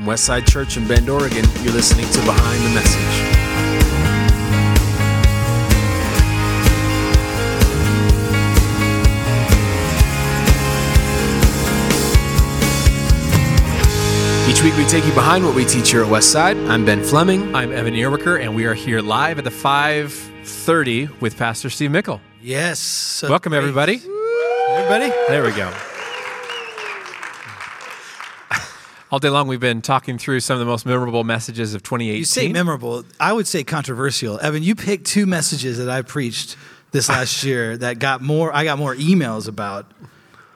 From Westside Church in Bend, Oregon, you're listening to Behind the Message. Each week we take you behind what we teach here at Westside. I'm Ben Fleming. I'm Evan Earwicker, and we are here live at the 5:30 with Pastor Steve Mickel. Yes. Welcome, everybody. Everybody. There we go. All day long, we've been talking through some of the most memorable messages of 2018. You say memorable. I would say controversial. Evan, you picked two messages that I preached this last year that got more. I got more emails about.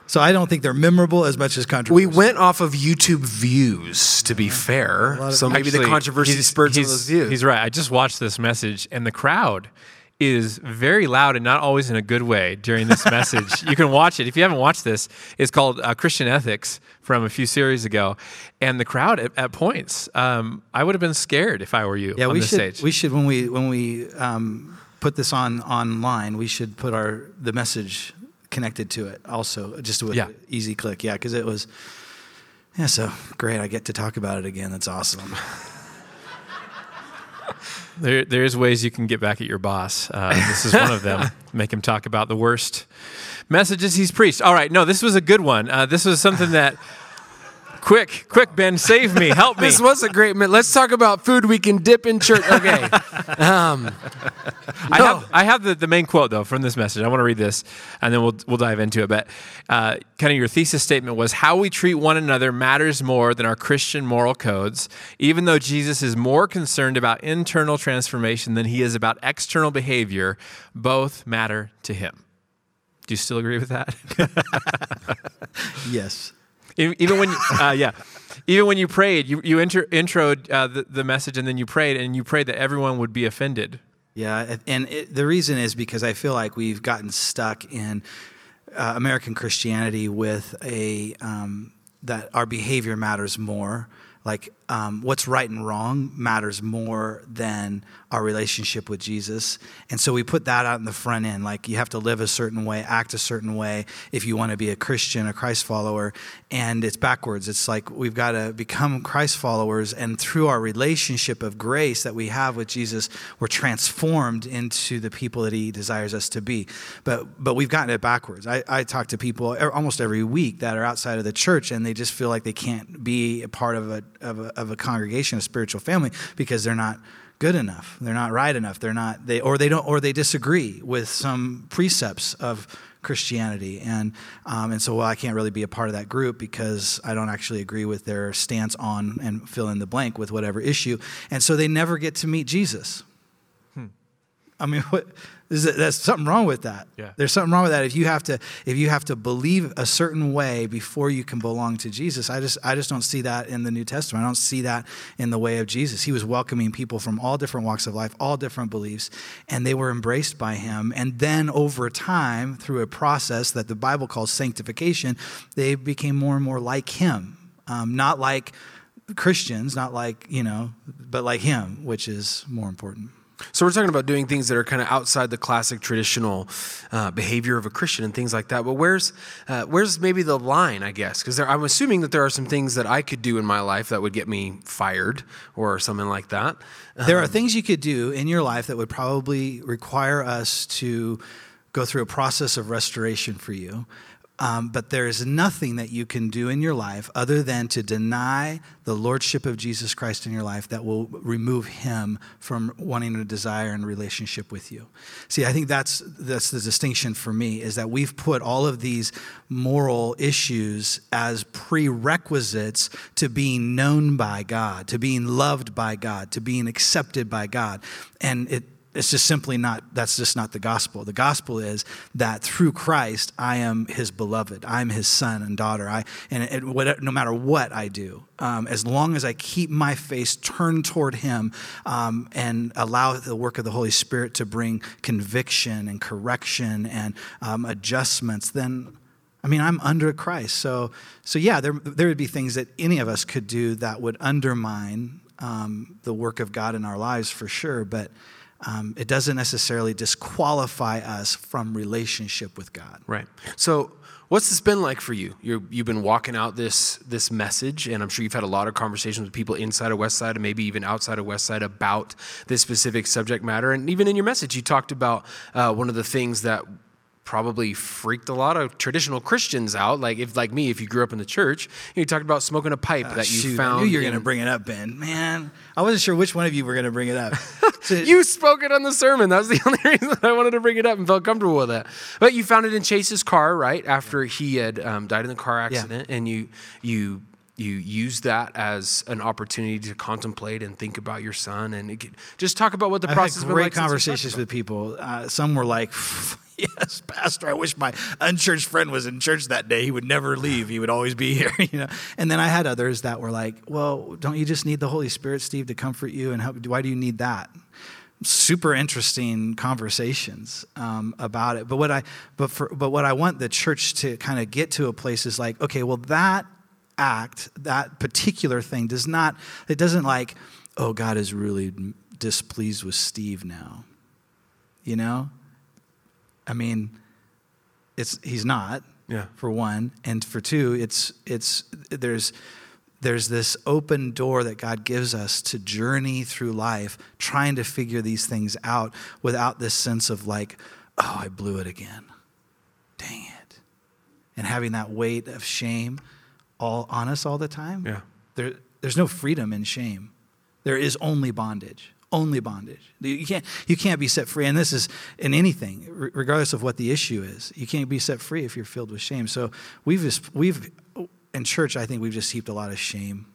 So I don't think they're memorable as much as controversial. We went off of YouTube views, to be fair. So maybe the controversy he's- spurred some of he's- those views. He's right. I just watched this message, and the crowd is very loud and not always in a good way during this message. you can watch it if you haven't watched this. It's called uh, Christian Ethics from a few series ago, and the crowd at, at points. Um, I would have been scared if I were you yeah, on we should. stage. We should when we when we um, put this on online. We should put our the message connected to it also, just with Yeah. easy click. Yeah, because it was. Yeah, so great. I get to talk about it again. That's awesome. There, there's ways you can get back at your boss. Uh, this is one of them. Make him talk about the worst messages he's preached. All right, no, this was a good one. Uh, this was something that. Quick, quick, Ben, save me, help me. This was a great minute. Let's talk about food we can dip in church. Okay. Um, I no. have, I have the, the main quote though from this message. I want to read this, and then we'll we'll dive into it. But uh, kind of your thesis statement was how we treat one another matters more than our Christian moral codes. Even though Jesus is more concerned about internal transformation than he is about external behavior, both matter to him. Do you still agree with that? yes. Even when, uh, yeah, even when you prayed, you you intro, introed uh, the, the message, and then you prayed, and you prayed that everyone would be offended. Yeah, and it, the reason is because I feel like we've gotten stuck in uh, American Christianity with a um, that our behavior matters more. Like um, what's right and wrong matters more than our relationship with Jesus, and so we put that out in the front end. Like you have to live a certain way, act a certain way if you want to be a Christian, a Christ follower, and it's backwards. It's like we've got to become Christ followers, and through our relationship of grace that we have with Jesus, we're transformed into the people that He desires us to be. But but we've gotten it backwards. I, I talk to people almost every week that are outside of the church, and they just feel like they can't be a part of a of a, of a congregation, a spiritual family, because they're not good enough. They're not right enough. They're not they or they don't or they disagree with some precepts of Christianity, and um, and so well, I can't really be a part of that group because I don't actually agree with their stance on and fill in the blank with whatever issue, and so they never get to meet Jesus. I mean, what there's something wrong with that. Yeah. There's something wrong with that. If you have to, if you have to believe a certain way before you can belong to Jesus, I just, I just don't see that in the New Testament. I don't see that in the way of Jesus. He was welcoming people from all different walks of life, all different beliefs, and they were embraced by him. And then over time, through a process that the Bible calls sanctification, they became more and more like him, um, not like Christians, not like you know, but like him, which is more important. So we're talking about doing things that are kind of outside the classic traditional uh, behavior of a Christian and things like that. But where's uh, where's maybe the line? I guess because I'm assuming that there are some things that I could do in my life that would get me fired or something like that. There are things you could do in your life that would probably require us to go through a process of restoration for you. Um, but there is nothing that you can do in your life other than to deny the lordship of Jesus Christ in your life that will remove him from wanting to desire and relationship with you. See, I think that's that's the distinction for me is that we've put all of these moral issues as prerequisites to being known by God, to being loved by God, to being accepted by God. And it it's just simply not that's just not the gospel. The gospel is that through christ i am his beloved. I'm his son and daughter. I and it, no matter what i do um, as long as i keep my face turned toward him um, and allow the work of the holy spirit to bring conviction and correction and um, adjustments then I mean, I'm under Christ. So, so yeah, there, there would be things that any of us could do that would undermine um, the work of God in our lives for sure, but um, it doesn't necessarily disqualify us from relationship with God. Right. So What's this been like for you? you have been walking out this this message, and I'm sure you've had a lot of conversations with people inside of Westside and maybe even outside of Westside about this specific subject matter. And even in your message, you talked about uh, one of the things that probably freaked a lot of traditional Christians out. Like if, like me, if you grew up in the church, you talked about smoking a pipe uh, that you shoot, found. I knew you were going to bring it up, Ben. Man, I wasn't sure which one of you were going to bring it up. So, you spoke it on the sermon. That was the only reason I wanted to bring it up and felt comfortable with that. But you found it in Chase's car, right after he had um, died in the car accident, yeah. and you you you use that as an opportunity to contemplate and think about your son and just talk about what the I've process had great conversations with people. Uh, some were like, "Yes, Pastor, I wish my unchurched friend was in church that day. He would never leave. He would always be here." You know. And then I had others that were like, "Well, don't you just need the Holy Spirit, Steve, to comfort you? And help? Why do you need that?" Super interesting conversations um, about it. But what I but for but what I want the church to kind of get to a place is like, okay, well that act, that particular thing, does not, it doesn't like, oh, God is really displeased with Steve now. You know? I mean, it's he's not. Yeah. For one, and for two, it's it's there's there's this open door that God gives us to journey through life trying to figure these things out without this sense of like, oh, I blew it again. Dang it. And having that weight of shame all on us all the time. Yeah. There, there's no freedom in shame. There is only bondage. Only bondage. You can't, you can't be set free. And this is in anything, regardless of what the issue is. You can't be set free if you're filled with shame. So we've just, we've, in church, I think we've just heaped a lot of shame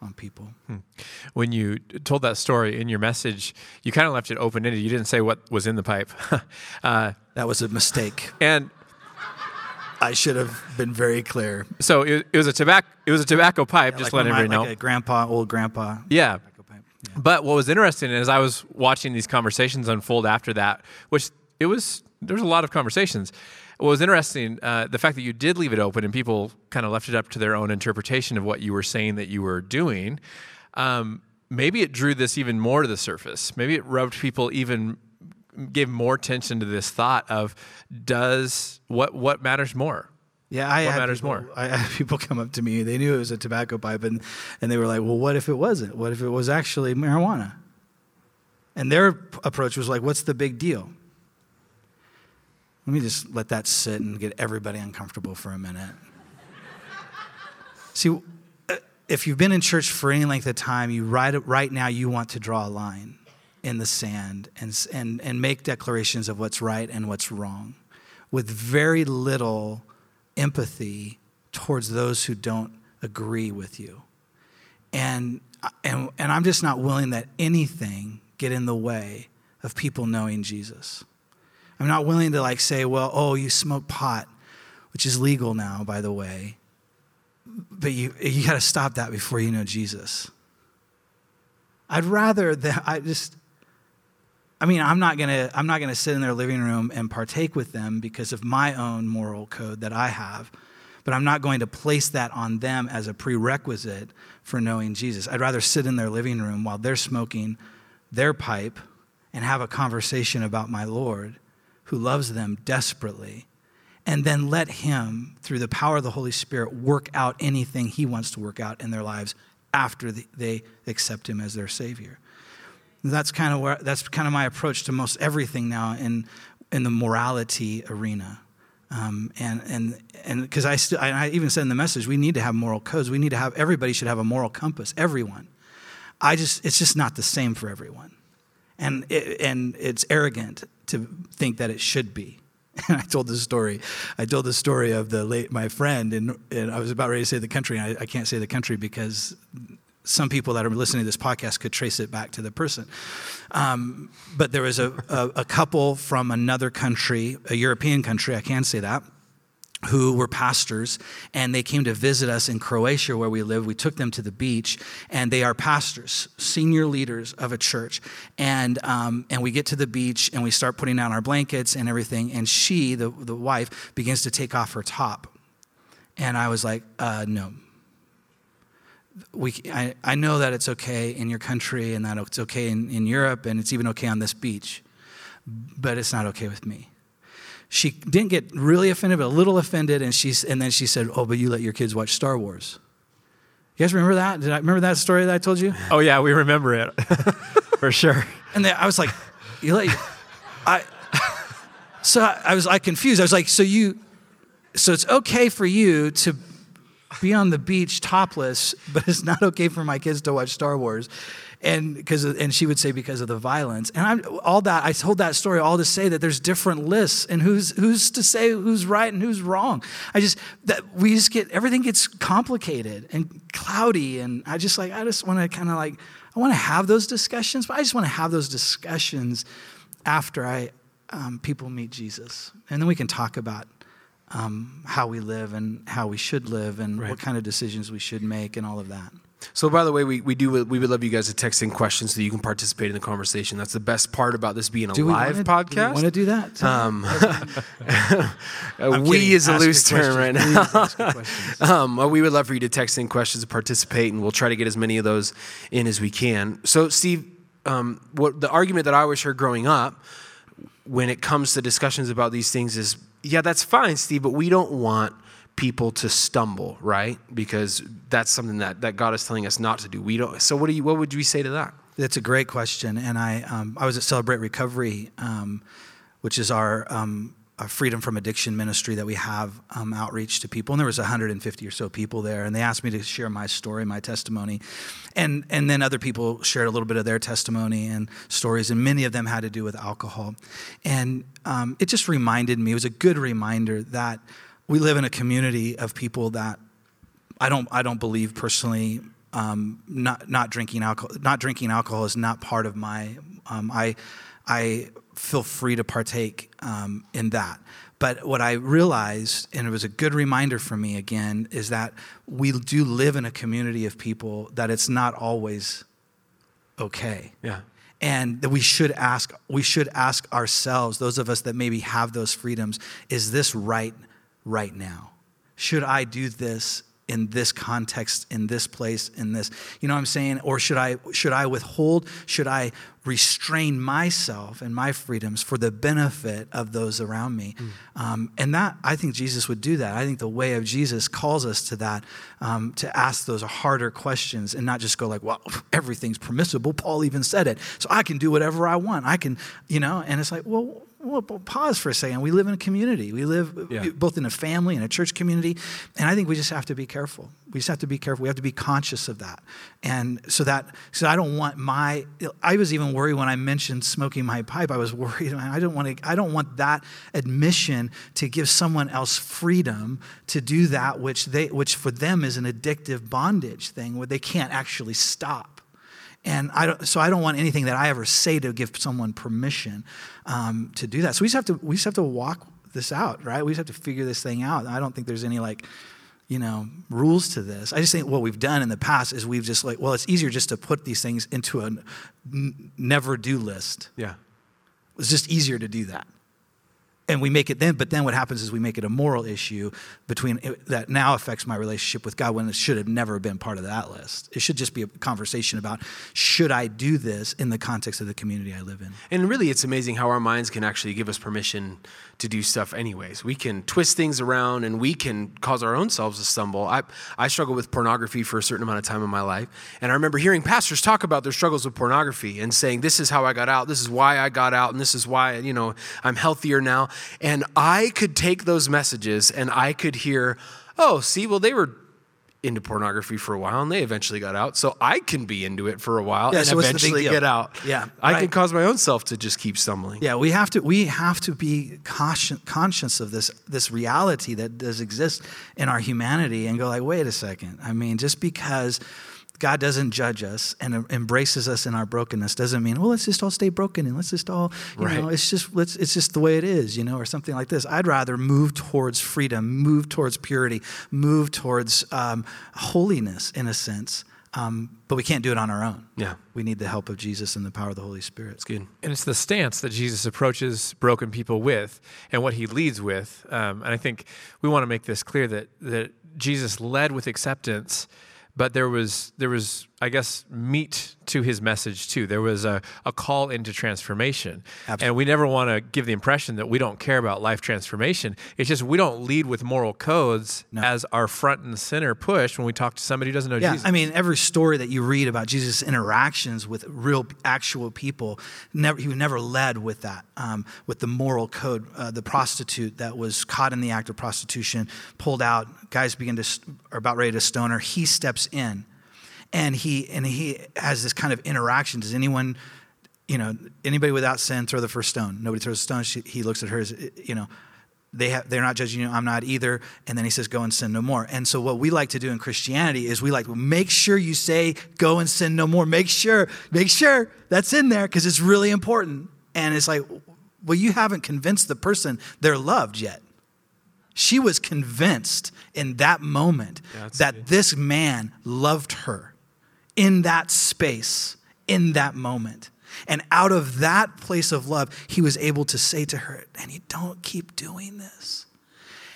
on people. Hmm. When you told that story in your message, you kind of left it open ended. You didn't say what was in the pipe. uh, that was a mistake. And I should have been very clear. So it, it was a tobacco. It was a tobacco pipe. Yeah, just like letting everybody know. Like a grandpa, old grandpa. Yeah. yeah. But what was interesting is I was watching these conversations unfold after that, which it was there was a lot of conversations. What was interesting, uh, the fact that you did leave it open and people kind of left it up to their own interpretation of what you were saying that you were doing. Um, maybe it drew this even more to the surface. Maybe it rubbed people even gave more attention to this thought of does what what matters more yeah, I what matters people, more. I had people come up to me. They knew it was a tobacco pipe, and, and they were like, "Well, what if it wasn't? What if it was actually marijuana?" And their approach was like, "What's the big deal?" Let me just let that sit and get everybody uncomfortable for a minute. See, uh, if you've been in church for any length of time, you right, right now you want to draw a line in the sand and, and, and make declarations of what's right and what's wrong with very little empathy towards those who don't agree with you. And, and, and I'm just not willing that anything get in the way of people knowing Jesus. I'm not willing to like say, well, oh, you smoke pot, which is legal now, by the way, but you, you got to stop that before you know Jesus. I'd rather that I just I mean, I'm not gonna I'm not gonna sit in their living room and partake with them because of my own moral code that I have, but I'm not going to place that on them as a prerequisite for knowing Jesus. I'd rather sit in their living room while they're smoking their pipe and have a conversation about my Lord who loves them desperately and then let him through the power of the Holy Spirit work out anything he wants to work out in their lives after they accept him as their savior. That's kind of where that's kind of my approach to most everything now in in the morality arena. Um, and and and because I still I even said in the message we need to have moral codes. We need to have everybody should have a moral compass. Everyone. I just it's just not the same for everyone, and it, and it's arrogant to think that it should be. And I told this story. I told the story of the late my friend, and, and I was about ready to say the country. I, I can't say the country because some people that are listening to this podcast could trace it back to the person. Um, but there was a, a, a couple from another country, a European country, I can say that, who were pastors, and they came to visit us in Croatia where we live. We took them to the beach, and they are pastors, senior leaders of a church. And, um, and we get to the beach, and we start putting down our blankets and everything, and she, the, the wife, begins to take off her top. And I was like, uh, no, we, I, I know that it's okay in your country and that it's okay in, in Europe and it's even okay on this beach, but it's not okay with me. she didn't get really offended, but a little offended, and she's and then she said, "Oh, but you let your kids watch Star Wars." You guys remember that? Did I remember that story that I told you? Oh yeah, we remember it for sure. And then I was like, "You let," I. So I, I was like confused. I was like, "So you, so it's okay for you to be on the beach topless, but it's not okay for my kids to watch Star Wars." and because and she would say because of the violence. And I'm all that i told that story all to say that there's different lists and who's who's to say who's right and who's wrong. I just that we just get everything gets complicated and cloudy. And i just like i just want to kind of like i want to have those discussions but i just want to have those discussions after i um, people meet jesus. And then we can talk about um, how we live and how we should live and Right. what kind of decisions we should make and all of that So, by the way, we, we do we would love you guys to text in questions so you can participate in the conversation. That's the best part about this being a do live wanna, podcast. want to do that Um, we kidding. is a Ask loose term right now. Please ask your questions. Um, we would love for you to text in questions, to participate, and we'll try to get as many of those in as we can. So, Steve, um, what the argument that I always heard growing up when it comes to discussions about these things is, yeah, that's fine, Steve, but we don't want people to stumble, right? Because that's something that, that God is telling us not to do. We don't. So, what do you? What would you say to that? That's a great question. And I, um, I was at Celebrate Recovery, um, which is our, um, freedom from addiction ministry that we have um, outreach to people. And there was 150 or so people there. And they asked me to share my story, my testimony. And, and then other people shared a little bit of their testimony and stories. And many of them had to do with alcohol. And um, it just reminded me, it was a good reminder that we live in a community of people that I don't I don't believe personally um, not not drinking alcohol not drinking alcohol is not part of my um, I I feel free to partake um, in that. But what I realized, and it was a good reminder for me again, is that we do live in a community of people that it's not always okay Yeah. and that we should ask we should ask ourselves those of us that maybe have those freedoms is this right right now should i do this in this context in this place in this you know what i'm saying or should i should i withhold should i restrain myself and my freedoms for the benefit of those around me um, and that i think jesus would do that i think the way of jesus calls us to that um, to ask those harder questions and not just go like well everything's permissible paul even said it so i can do whatever i want i can you know and it's like well well, pause for a second. We live in a community. We live Yeah. both in a family and a church community. And I think we just have to be careful. We just have to be careful. We have to be conscious of that. And so that, so I don't want my, I was even when I mentioned smoking my pipe. I was worried, I don't want to, I don't want that admission to give someone else freedom to do that which they, which for them is an addictive bondage thing where they can't actually stop. And I don't, so I don't want anything that I ever say to give someone permission um, to do that. So we just have to we just have to walk this out, right? We just have to figure this thing out. I don't think there's any like, you know, rules to this. I just think what we've done in the past is we've just like, well, it's easier just to put these things into a n- never do list. Yeah. It's just easier to do that. And we make it then, but then what happens is we make it a moral issue between eh, that now affects my relationship with God when it should have never been part of that list. It should just be a conversation about should I do this in the context of the community I live in? And really, it's amazing how our minds can actually give us permission to do stuff anyways. We can twist things around and we can cause our own selves to stumble. I, I struggled with pornography for a certain amount of time in my life. And I remember hearing pastors talk about their struggles with pornography and saying, this is how I got out, this is why I got out, and this is why, you know, I'm healthier now. And I could take those messages and I could hear, oh, see, well, they were into pornography for a while and they eventually got out. So I can be into it for a while Yeah, and so eventually get out. Yeah, I right. can cause my own self to just keep stumbling. Yeah, we have to we have to be conscious conscious of this this reality that does exist in our humanity and go like, wait a second. I mean, just because God doesn't judge us and embraces us in our brokenness doesn't mean, well, let's just all stay broken and let's just all, you Right. know, it's just let's it's just the way it is, you know, or something like this. I'd rather move towards freedom, move towards purity, move towards um, holiness in a sense. Um, but we can't do it on our own. Yeah. We need the help of Jesus and the power of the Holy Spirit. It's good. And it's the stance that Jesus approaches broken people with and what he leads with. Um, and I think we want to make this clear that, that Jesus led with acceptance, but there was, there was I guess, meat to his message too. There was a, a call into transformation. Absolutely. And we never want to give the impression that we don't care about life transformation. It's just we don't lead with moral codes as our front and center push when we talk to somebody who doesn't know Yeah, Jesus. I mean, every story that you read about Jesus' interactions with real, actual people, never, he never led with that, um, with the moral code. Uh, the prostitute that was caught in the act of prostitution, pulled out, guys begin to, st- are about ready to stone her. He steps in, and he and he has this kind of interaction. Does anyone, you know, anybody without sin throw the first stone? Nobody throws a stone. She, he looks at her as, you know, they have, they're not judging you. I'm not either. And then he says, go and sin no more. And so what we like to do in Christianity is we like to make sure you say, go and sin no more. Make sure, make sure that's in there because it's really important. And it's like, well, you haven't convinced the person they're loved yet. She was convinced in that moment that's that good. this man loved her in that space, in that moment. And out of that place of love, he was able to say to her, and you don't keep doing this.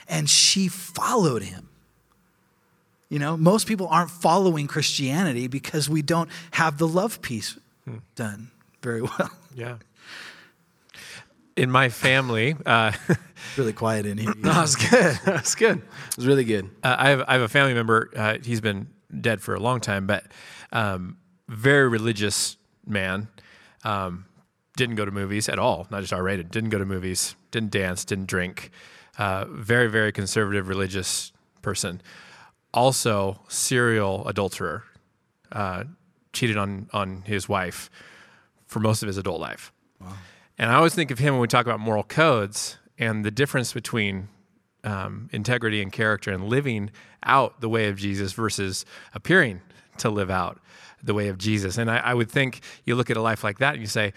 And she followed him. You know, most people aren't following Christianity because we don't have the love piece done very well. yeah. In my family, uh, really quiet in here. No, that's good. That's good. It was really good. Uh, I have I have a family member. Uh, he's been dead for a long time, but um, very religious man. Um, didn't go to movies at all. Not just R rated. Didn't go to movies. Didn't dance. Didn't drink. Uh, very very conservative religious person. Also serial adulterer. Uh, cheated on on his wife for most of his adult life. And I always think of him when we talk about moral codes and the difference between um, integrity and character and living out the way of Jesus versus appearing to live out the way of Jesus. And I, I would think you look at a life like that and you say,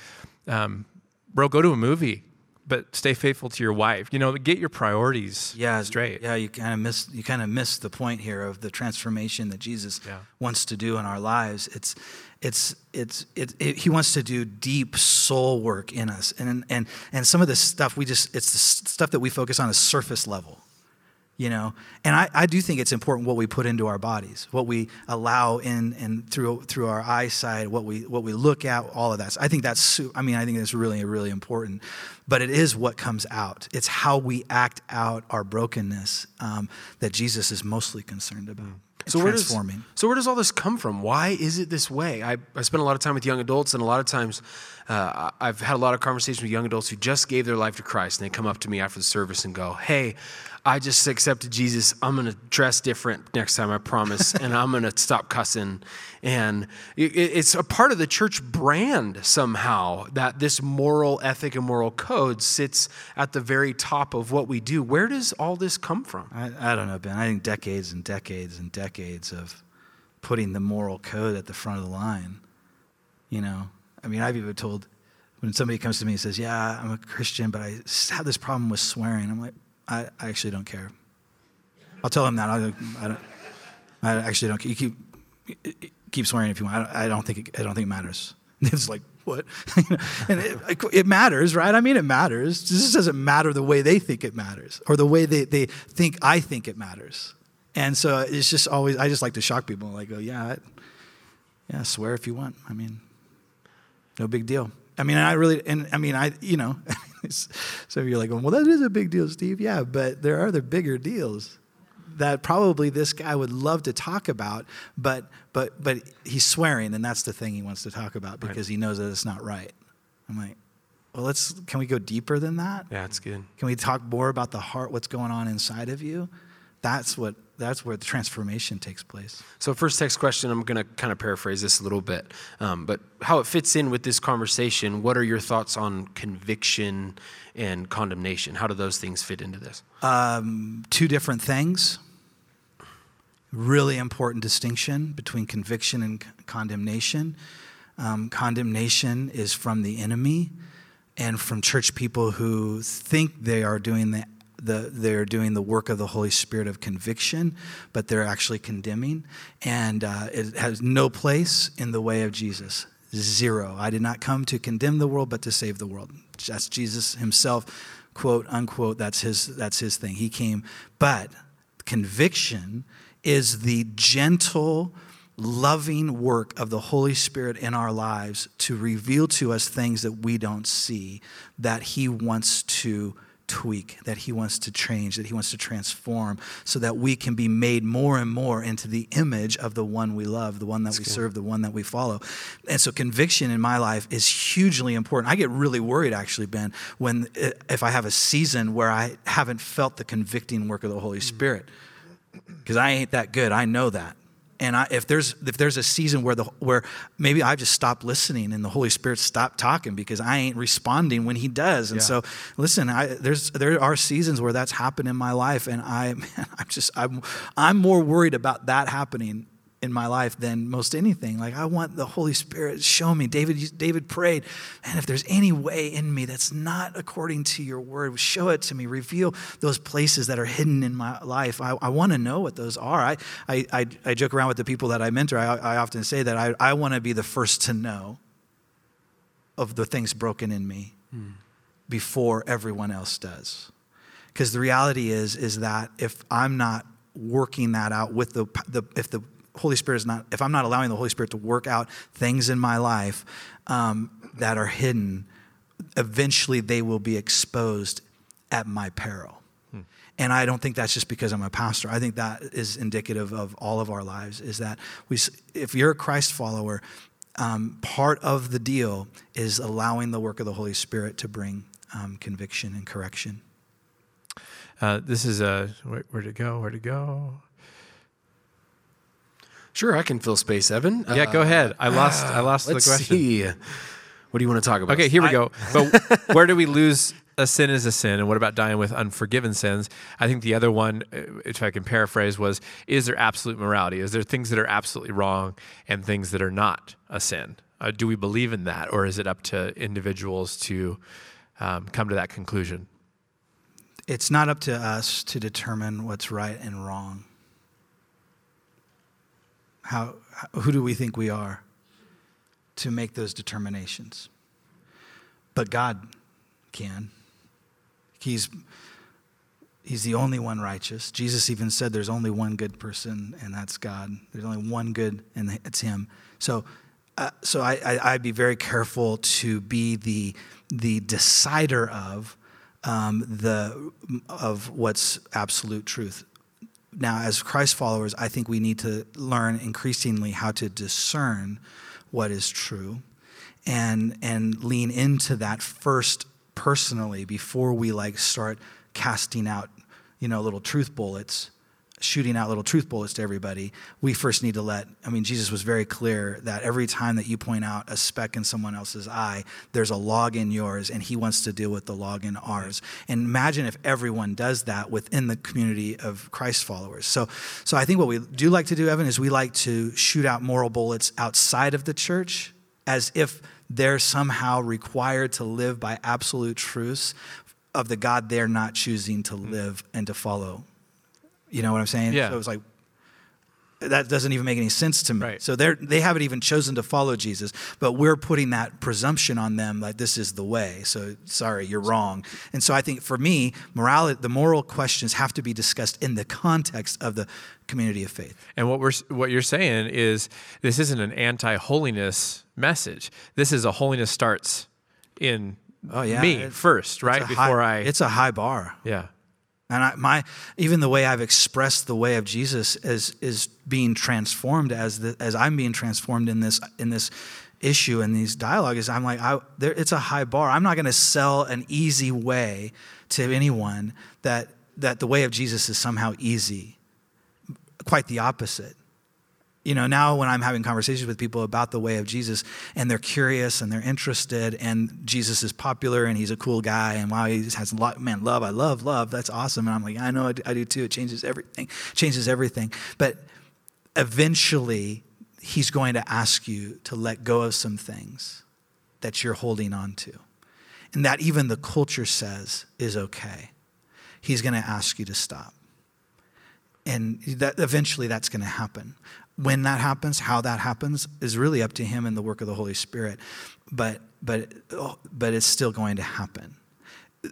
um, bro, go to a movie, but stay faithful to your wife. You know, get your priorities yeah, straight. Yeah, you kind of miss you kind of miss the point here of the transformation that Jesus Yeah. wants to do in our lives. It's it's it's it, it, he wants to do deep soul work in us, and and and some of this stuff we just it's the stuff that we focus on is surface level. You know, and I, I do think it's important what we put into our bodies, what we allow in and through through our eyesight, what we what we look at, all of that. So I think that's I mean I think it's really really important, but it is what comes out. It's how we act out our brokenness um, that Jesus is mostly concerned about. So where does so where does all this come from? Why is it this way? I, I spend a lot of time with young adults, and a lot of times uh, I've had a lot of conversations with young adults who just gave their life to Christ, and they come up to me after the service and go, "Hey, I just accepted Jesus. I'm going to dress different next time, I promise, and I'm going to stop cussing." And it, it's a part of the church brand somehow that this moral ethic and moral code sits at the very top of what we do. Where does all this come from? I, I don't know, Ben. I think decades and decades and decades of putting the moral code at the front of the line. You know, I mean, I've even told when somebody comes to me and says, "Yeah, I'm a Christian, but I have this problem with swearing." I'm like, I, I actually don't care. I'll tell them that. I. I, don't, I actually don't. You keep keep swearing if you want. I don't, I don't think it, I don't think it matters. It's like what, and it, it matters, right? I mean, it matters. This doesn't matter the way they think it matters, or the way they, they think I think it matters. And so it's just always. I just like to shock people. Like, go, yeah, I, yeah, swear if you want. I mean, no big deal. I mean, I really, and I mean, I, you know, so you're like, well, that is a big deal, Steve. Yeah, but there are the bigger deals that probably this guy would love to talk about, but but but he's swearing, and that's the thing he wants to talk about because he knows that it's not right. I'm like, well, let's can we go deeper than that? Yeah, it's good. Can we talk more about the heart, what's going on inside of you? That's what that's where the transformation takes place. So, first text question, I'm going to kind of paraphrase this a little bit, um, but how it fits in with this conversation. What are your thoughts on conviction and condemnation? How do those things fit into this? Um, two different things. Really important distinction between conviction and c- condemnation. Um, condemnation is from the enemy and from church people who think they are doing the, the they're doing the work of the Holy Spirit of conviction, but they're actually condemning, and uh, it has no place in the way of Jesus. Zero. I did not come to condemn the world, but to save the world. That's Jesus Himself, quote unquote. That's his. That's his thing. He came, but conviction is the gentle loving work of the Holy Spirit in our lives to reveal to us things that we don't see that He wants to tweak, that He wants to change, that He wants to transform, so that we can be made more and more into the image of the one we love, the one that That's we serve, the one that we follow. And so, conviction in my life is hugely important. I get really worried, actually, Ben, when uh, if I have a season where I haven't felt the convicting work of the Holy hmm. Spirit, because I ain't that good. I know that and I, if there's if there's a season where the where maybe I just stopped listening and the Holy Spirit stopped talking because I ain't responding when He does, and yeah. so listen, I, there's there are seasons where that's happened in my life, and I man, I'm just I'm I'm more worried about that happening in my life than most anything. Like I want the Holy Spirit to show me. David David prayed, and if there's any way in me that's not according to your word, show it to me. Reveal those places that are hidden in my life. I, I want to know what those are. I, I, I, I, joke around with the people that I mentor. I, I often say that I, I want to be the first to know of the things broken in me hmm. before everyone else does. Because the reality is, is that if I'm not working that out with the, the if the Holy Spirit is not, if I'm not allowing the Holy Spirit to work out things in my life um, that are hidden, eventually they will be exposed at my peril. Hmm. And I don't think that's just because I'm a pastor. I think that is indicative of all of our lives. Is that we, if you're a Christ follower, um, part of the deal is allowing the work of the Holy Spirit to bring um, conviction and correction. Uh, this is a where, where to go? Where to go? Sure, I can fill space, Evan. Yeah, uh, go ahead. I lost. Uh, I lost the question. See. What do you want to talk about? Okay, here we I, go. But where do we lose a sin is a sin, and what about dying with unforgiven sins? I think the other one, uh, if I can paraphrase, was: Is there absolute morality? Is there things that are absolutely wrong and things that are not a sin? Uh, do we believe in that, or is it up to individuals to um, come to that conclusion? It's not up to us to determine what's right and wrong. How, who do we think we are to make those determinations? But God can. He's, he's the only one righteous. Jesus even said there's only one good person, and that's God. There's only one good, and it's Him. So, uh, so I, I, would be very careful to be the, the decider of, um, the, of what's absolute truth now, as Christ followers, I think we need to learn increasingly how to discern what is true and, and lean into that first personally before we like start casting out, you know, little truth bullets shooting out little truth bullets to everybody, we first need to let, I mean, Jesus was very clear that every time that you point out a speck in someone else's eye, there's a log in yours, and he wants to deal with the log in ours. And imagine if everyone does that within the community of Christ followers. So, so I think what we do like to do, Evan, is we like to shoot out moral bullets outside of the church as if they're somehow required to live by absolute truths of the God they're not choosing to hmm. live and to follow. You know what I'm saying? Yeah. So it was like, that doesn't even make any sense to me. Right. So they they haven't even chosen to follow Jesus, but we're putting that presumption on them like this is the way. So sorry, you're wrong. And so I think for me, morality, the moral questions have to be discussed in the context of the community of faith. And what we're what you're saying is this isn't an anti-holiness message. This is a holiness starts in oh, yeah. me it, first, right? Before high, I It's a high bar. Yeah. And I, my, even the way I've expressed the way of Jesus is, is being transformed as, the, as I'm being transformed in this, in this issue and these dialogues. I'm like, I, there, it's a high bar. I'm not going to sell an easy way to anyone that, that the way of Jesus is somehow easy. Quite the opposite you know, now when I'm having conversations with people about the way of Jesus and they're curious and they're interested and Jesus is popular and he's a cool guy and wow, he has a lot, man, love, I love love. That's awesome. And I'm like, I know I do, too. It changes everything, changes everything. But eventually, he's going to ask you to let go of some things that you're holding on to and that even the culture says is okay. He's going to ask you to stop. And that eventually that's going to happen. When that happens, how that happens is really up to him and the work of the Holy Spirit. But but but it's still going to happen.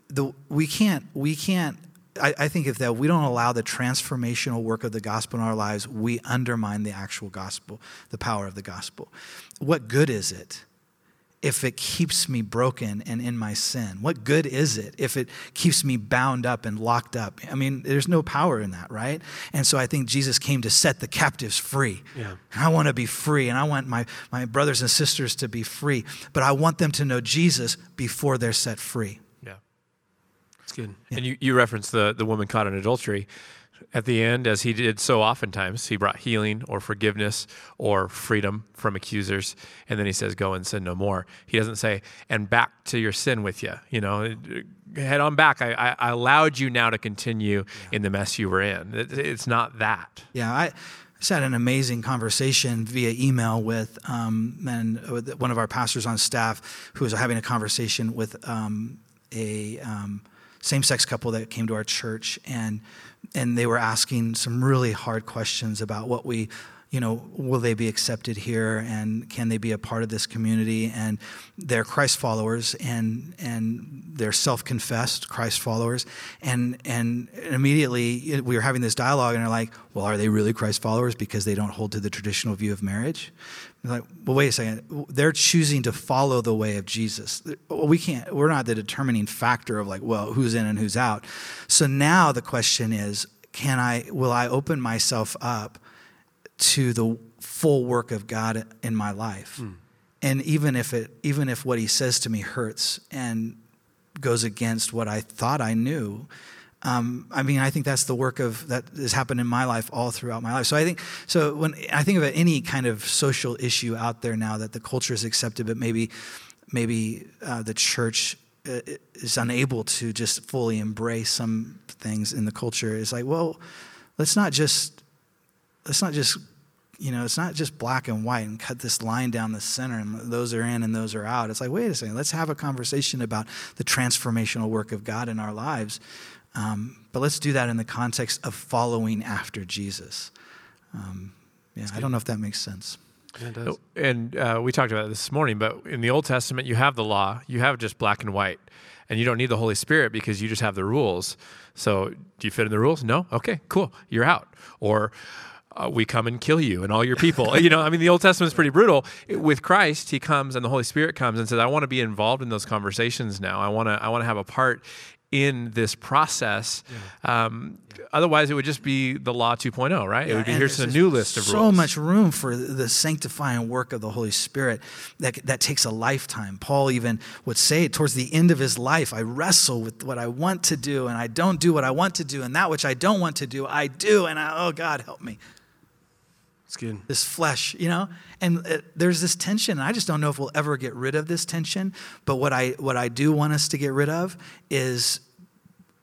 The, we can't we can't I, I think if that we don't allow the transformational work of the gospel in our lives, we undermine the actual gospel, the power of the gospel. What good is it? If it keeps me broken and in my sin? What good is it if it keeps me bound up and locked up? I mean, there's no power in that, right? And so I think Jesus came to set the captives free. Yeah. I want to be free, and I want my, my brothers and sisters to be free, but I want them to know Jesus before they're set free. Yeah. It's good. And you, you referenced the, the woman caught in adultery. At the end, as he did so oftentimes, he brought healing or forgiveness or freedom from accusers. And then he says, Go and sin no more. He doesn't say, And back to your sin with you. You know, head on back. I, I, I allowed you now to continue yeah. in the mess you were in. It, it's not that. Yeah. I, just had an amazing conversation via email with, um, and with one of our pastors on staff who was having a conversation with um, a um, same-sex couple that came to our church, and and they were asking some really hard questions about what we you know, will they be accepted here and can they be a part of this community? And they're Christ followers and and they're self-confessed Christ followers. And and immediately we were having this dialogue and they're like, well, are they really Christ followers because they don't hold to the traditional view of marriage? Like, well, wait a second. They're choosing to follow the way of Jesus. We can't. We're not the determining factor of like, well, who's in and who's out. So now the question is, can I? Will I open myself up? to the full work of God in my life. Mm. And even if it even if what he says to me hurts and goes against what I thought I knew, um, I mean, I think that's the work of that has happened in my life all throughout my life. So I think so when I think about any kind of social issue out there now that the culture is accepted, but maybe maybe uh, the church uh, is unable to just fully embrace some things in the culture. It's like, well, let's not just let's not just you know, it's not just black and white and cut this line down the center and those are in and those are out. It's like, wait a second, let's have a conversation about the transformational work of God in our lives. Um, but let's do that in the context of following after Jesus. Um, yeah, I don't know if that makes sense. Yeah, it does. And uh, we talked about this morning, but in the Old Testament, you have the law, you have just black and white, and you don't need the Holy Spirit because you just have the rules. So, do you fit in the rules? No? Okay, cool. You're out. Or, uh, we come and kill you and all your people. you know, I mean, the Old Testament is pretty brutal. With Christ, He comes and the Holy Spirit comes and says, "I want to be involved in those conversations now. I want to. I want to have a part." In this process, yeah. um, otherwise it would just be the law 2.0, right? Yeah, it would be here's a new list of so rules. So much room for the sanctifying work of the Holy Spirit that that takes a lifetime. Paul even would say towards the end of his life, I wrestle with what I want to do, and I don't do what I want to do, and that which I don't want to do, I do, and I, oh God, help me. It's good. This flesh, you know, and it, there's this tension. I just don't know if we'll ever get rid of this tension. But what I what I do want us to get rid of is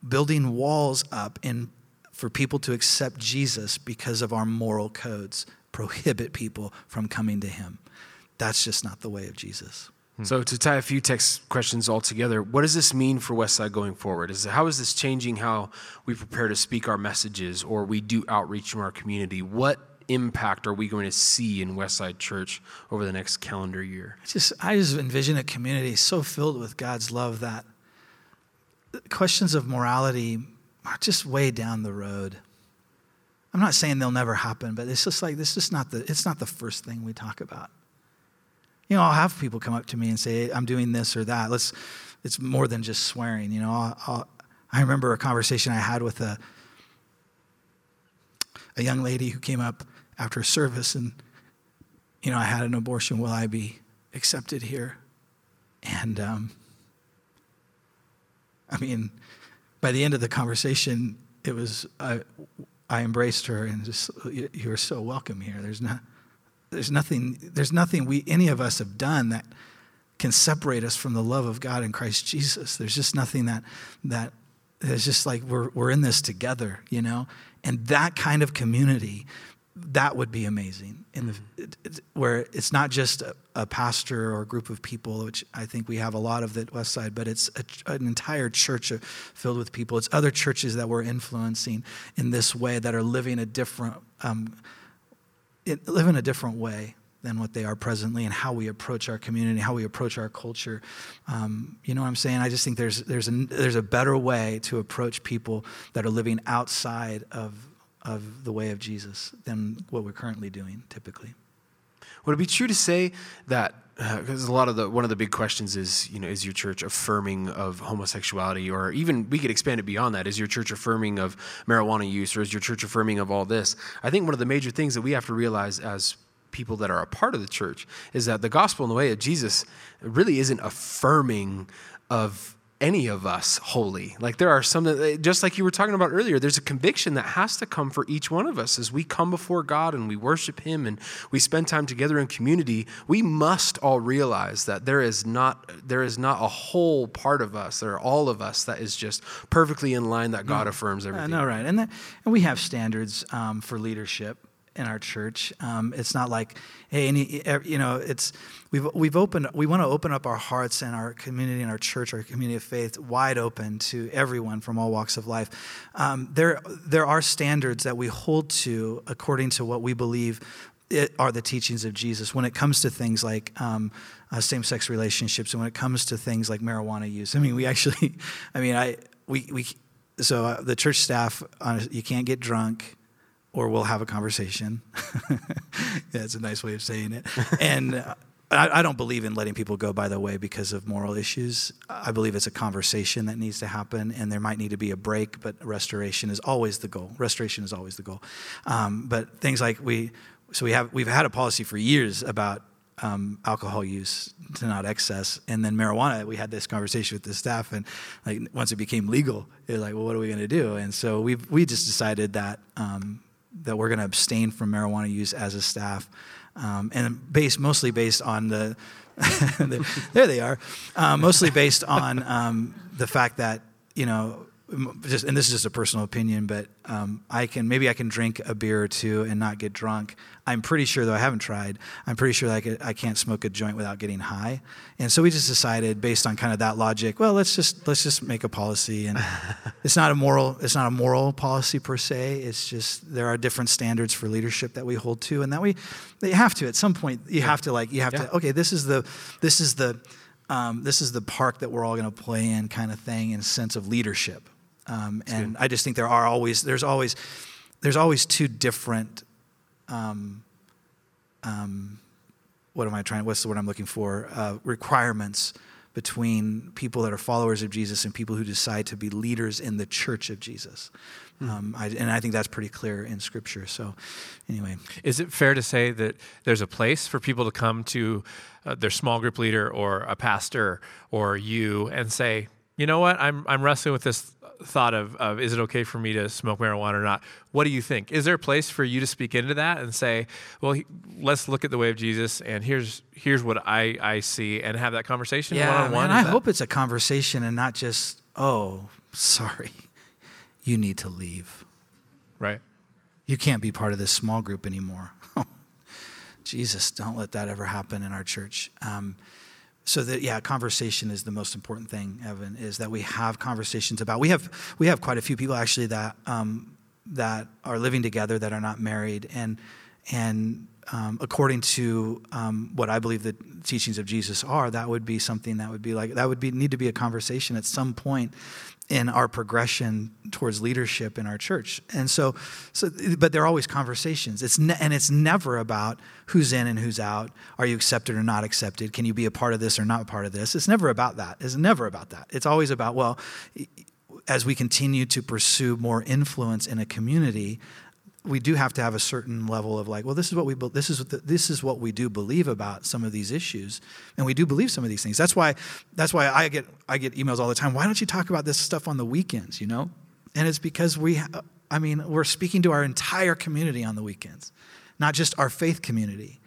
building walls up in for people to accept Jesus because of our moral codes prohibit people from coming to Him. That's just not the way of Jesus. Hmm. So to tie a few text questions all together, what does this mean for Westside going forward? Is how is this changing how we prepare to speak our messages or we do outreach in our community? What impact are we going to see in Westside Church over the next calendar year? Just, I just envision a community so filled with God's love that questions of morality are just way down the road. I'm not saying they'll never happen, but it's just like this is not the it's not the first thing we talk about. You know, I'll have people come up to me and say, "I'm doing this or that." Let's. It's more than just swearing. You know, I'll, I'll, I remember a conversation I had with a a young lady who came up after service and, you know, I had an abortion. Will I be accepted here? And, um, I mean, by the end of the conversation, it was, I, I embraced her and just, you're so welcome here. There's not, there's nothing, there's nothing we, any of us have done that can separate us from the love of God in Christ Jesus. There's just nothing that, that, it's just like we're, we're in this together, you know? And that kind of community that would be amazing. In the, it, it, where it's not just a, a, pastor or a group of people, which I think we have a lot of at West Side, but it's a, an entire church filled with people. It's other churches that we're influencing in this way that are living a different, um, it, in a different way than what they are presently and how we approach our community, how we approach our culture. Um, you know what I'm saying? I just think there's, there's, a, there's a better way to approach people that are living outside of, of the way of Jesus than what we're currently doing typically. Would it be true to say that because uh, a lot of the one of the big questions is you know is your church affirming of homosexuality? Or even we could expand it beyond that. Is your church affirming of marijuana use? Or is your church affirming of all this? I think one of the major things that we have to realize as people that are a part of the church is that the gospel and the way of jesus really isn't affirming of any of us holy. Like there are some that, just like you were talking about earlier, there's a conviction that has to come for each one of us as we come before God and we worship Him and we spend time together in community. We must all realize that there is not there is not a whole part of us, there are all of us that is just perfectly in line that God affirms everything. I know, right? And that, and we have standards um, for leadership in our church. Um, it's not like, hey, any, you know, it's we've we've opened. We want to open up our hearts and our community and our church, our community of faith, wide open to everyone from all walks of life. Um, there there are standards that we hold to according to what we believe are the teachings of Jesus when it comes to things like um, uh, same-sex relationships and when it comes to things like marijuana use. I mean, we actually, I mean, I we we so uh, the church staff, uh, you can't get drunk or we'll have a conversation. That's a nice way of saying it. And uh, I, I, don't believe in letting people go by the way because of moral issues. I believe it's a conversation that needs to happen, and there might need to be a break, but restoration is always the goal. Restoration is always the goal. Um, but things like we, so we have, we've had a policy for years about um, alcohol use to not excess, and then marijuana. We had this conversation with the staff, and like once it became legal, it was like, well, what are we going to do? And so we we just decided that um, that we're going to abstain from marijuana use as a staff, um, and based mostly based on the there they are, uh, mostly based on um, the fact that you know just and this is just a personal opinion, but um, I can maybe I can drink a beer or two and not get drunk. I'm pretty sure, though I haven't tried. I'm pretty sure I, could, I can't smoke a joint without getting high. And so we just decided, based on kind of that logic, well, let's just let's just make a policy. And it's not a moral it's not a moral policy per se. It's just there are different standards for leadership that we hold to, and that we you have to at some point you have to like you have yeah. to okay this is the this is the um, this is the park that we're all going to play in kind of thing in a sense of leadership um, and. I just think there are always there's always there's always two different um, um, what am I trying? What's the word I'm looking for? Uh, requirements between people that are followers of Jesus and people who decide to be leaders in the church of Jesus. Hmm. Um, I, and I think that's pretty clear in Scripture. So, anyway. Is it fair to say that there's a place for people to come to uh, their small group leader or a pastor or you and say, you know what, I'm, I'm wrestling with this thought of, of is it okay for me to smoke marijuana or not? What do you think? Is there a place for you to speak into that and say, well, he, let's look at the way of Jesus and here's here's what I, I see and have that conversation one-on-one? Man, I that... hope it's a conversation and not just, oh, sorry, you need to leave. Right. You can't be part of this small group anymore. Jesus, don't let that ever happen in our church. Um, so that yeah conversation is the most important thing evan is that we have conversations about we have we have quite a few people actually that um, that are living together that are not married. And and um, according to um, what I believe the teachings of Jesus are, that would be something that would be like that would be need to be a conversation at some point in our progression towards leadership in our church. And so, so but there are always conversations. It's ne- and it's never about who's in and who's out. Are you accepted or not accepted? Can you be a part of this or not part of this? It's never about that. It's never about that. It's always about well, as we continue to pursue more influence in a community, we do have to have a certain level of like, well, this is what we this is what the, this is what we do believe about some of these issues, and we do believe some of these things. That's why that's why I get I get emails all the time. Why don't you talk about this stuff on the weekends? You know, and it's because we, I mean, we're speaking to our entire community on the weekends, not just our faith community.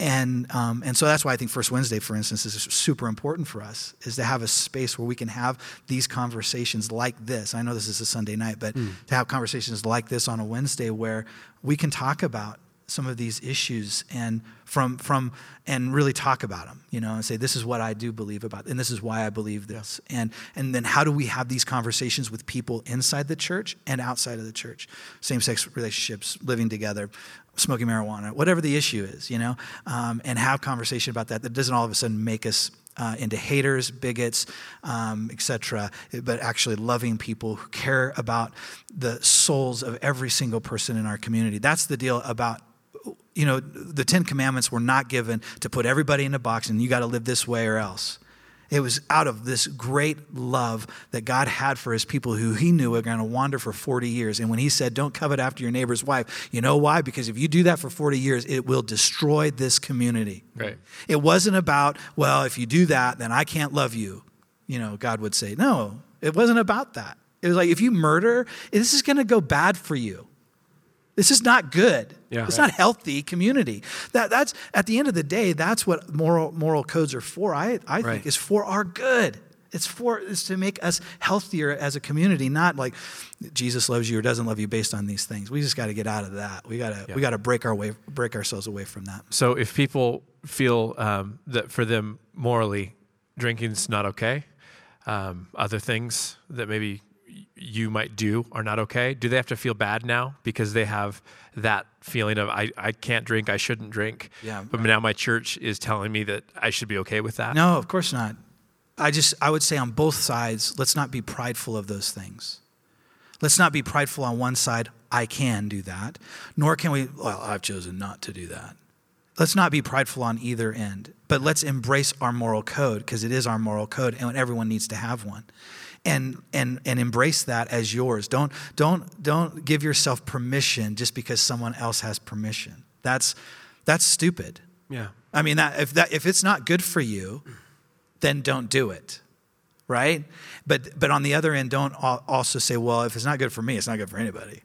And, um, and so that's why I think First Wednesday, for instance, is super important for us, is to have a space where we can have these conversations like this. I know this is a Sunday night, but mm. to have conversations like this on a Wednesday where we can talk about some of these issues and from from and really talk about them you know and say this is what i do believe about and this is why i believe this yeah. and and then how do we have these conversations with people inside the church and outside of the church same-sex relationships living together smoking marijuana whatever the issue is you know um, and have conversation about that that doesn't all of a sudden make us uh, into haters, bigots, um, etc., but actually loving people who care about the souls of every single person in our community. That's the deal about you know, the Ten Commandments were not given to put everybody in a box and you got to live this way or else. It was out of this great love that God had for his people who he knew were going to wander for 40 years. And when he said, Don't covet after your neighbor's wife, you know why? Because if you do that for 40 years, it will destroy this community. Right. It wasn't about, well, if you do that, then I can't love you. You know, God would say, No, it wasn't about that. It was like, if you murder, this is going to go bad for you. This is not good. Yeah, it's right. not healthy community. That, that's at the end of the day, that's what moral moral codes are for. I, I right. think is for our good. It's for it's to make us healthier as a community, not like Jesus loves you or doesn't love you based on these things. We just got to get out of that. We got to yeah. we got to break our way break ourselves away from that. So if people feel um, that for them morally, drinking's not okay, um, other things that maybe you might do are not okay, do they have to feel bad now because they have that feeling of I, I can't drink, I shouldn't drink. Yeah. But now my church is telling me that I should be okay with that. No, of course not. I just I would say on both sides, let's not be prideful of those things. Let's not be prideful on one side, I can do that, nor can we, well, I've chosen not to do that. Let's not be prideful on either end, but let's embrace our moral code because it is our moral code and everyone needs to have one and and and embrace that as yours. Don't don't don't give yourself permission just because someone else has permission. That's that's stupid. Yeah. I mean that if that if it's not good for you, then don't do it. Right? But but on the other end don't also say, well, if it's not good for me, it's not good for anybody.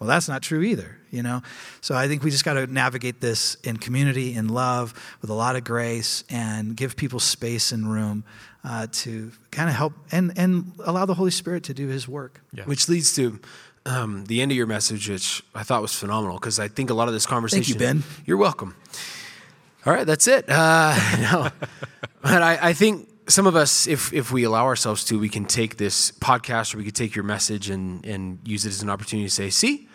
Well, that's not true either, you know? So I think we just got to navigate this in community, in love, with a lot of grace, and give people space and room uh, to kind of help and, and allow the Holy Spirit to do his work. Yeah. Which leads to um, the end of your message, which I thought was phenomenal because I think a lot of this conversation. Thank you, Ben. You're welcome. All right, that's it. Uh, no, but I, I think some of us, if if we allow ourselves to, we can take this podcast or we could take your message and and use it as an opportunity to say, see,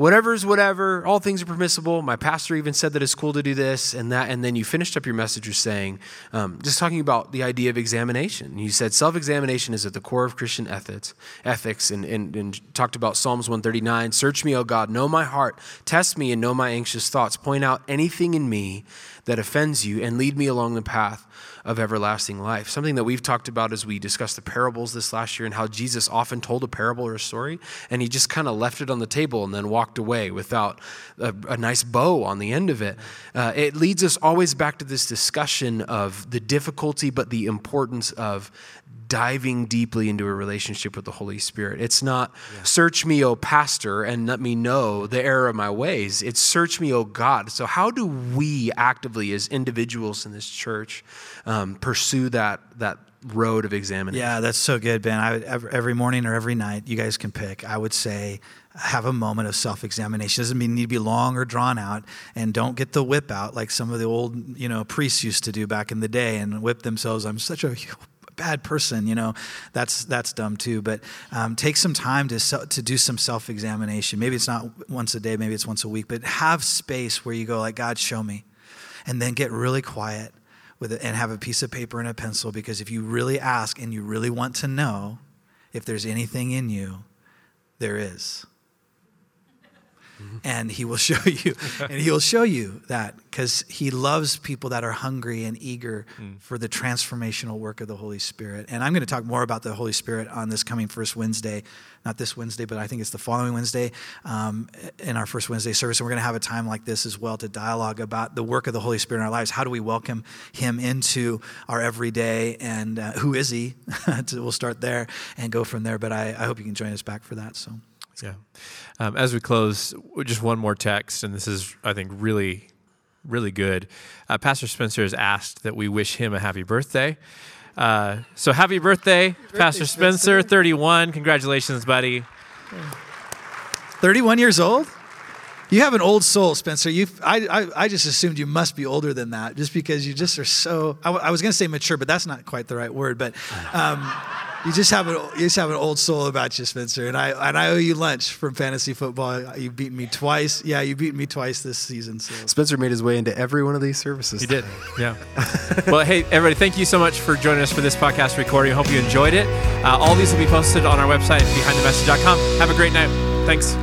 whatever's whatever, all things are permissible. My pastor even said that it's cool to do this and that. And then you finished up your message with saying, um, just talking about the idea of examination. You said self examination is at the core of Christian ethics, ethics and, and, and talked about Psalms 139 Search me, O God, know my heart, test me and know my anxious thoughts, point out anything in me that offends you, and lead me along the path of everlasting life. Something that we've talked about as we discussed the parables this last year and how Jesus often told a parable or a story and he just kind of left it on the table and then walked away without a, a nice bow on the end of it. Uh, it leads us always back to this discussion of the difficulty but the importance of diving deeply into a relationship with the Holy Spirit. It's not yeah. search me, O pastor, and let me know the error of my ways. It's search me, O God. So, how do we actively, as individuals in this church, um, pursue that that road of examination? Yeah, that's so good, Ben. I would, every morning or every night, you guys can pick. I would say have a moment of self-examination. It Doesn't mean you need to be long or drawn out, and don't get the whip out like some of the old, you know, priests used to do back in the day and whip themselves. I'm such a bad person, you know, that's that's dumb too. But um, take some time to to do some self examination. Maybe it's not once a day, maybe it's once a week, but have space where you go like, God, show me, and then get really quiet with it and have a piece of paper and a pencil because if you really ask and you really want to know if there's anything in you, there is and he will show you and he'll show you that because he loves people that are hungry and eager mm. for the transformational work of the holy spirit. And i'm going to talk more about the holy spirit on this coming first wednesday not this wednesday but i think it's the following wednesday um, in our first wednesday service. And we're going to have a time like this as well to dialogue about the work of the holy spirit in our lives. How do we welcome him into our everyday? And uh, who is he? We'll start there and go from there. But I, I hope you can join us back for that so yeah. Um, as we close, just one more text, and this is, I think, really, really good. Uh, Pastor Spencer has asked that we wish him a happy birthday. Uh, so happy birthday, happy birthday Pastor Spencer, Spencer, 31. Congratulations, buddy. 31 years old? You have an old soul, Spencer. You, I, I, I just assumed you must be older than that, just because you just are so. I, I was going to say mature, but that's not quite the right word. But um, you just have an you just have an old soul about you, Spencer. And I and I owe you lunch from fantasy football. You beat me twice. Yeah, you beat me twice this season. So. Spencer made his way into every one of these services. He did. Yeah. well, hey, everybody, thank you so much for joining us for this podcast recording. I hope you enjoyed it. Uh, all these will be posted on our website, behindthemessage.com. Have a great night. Thanks.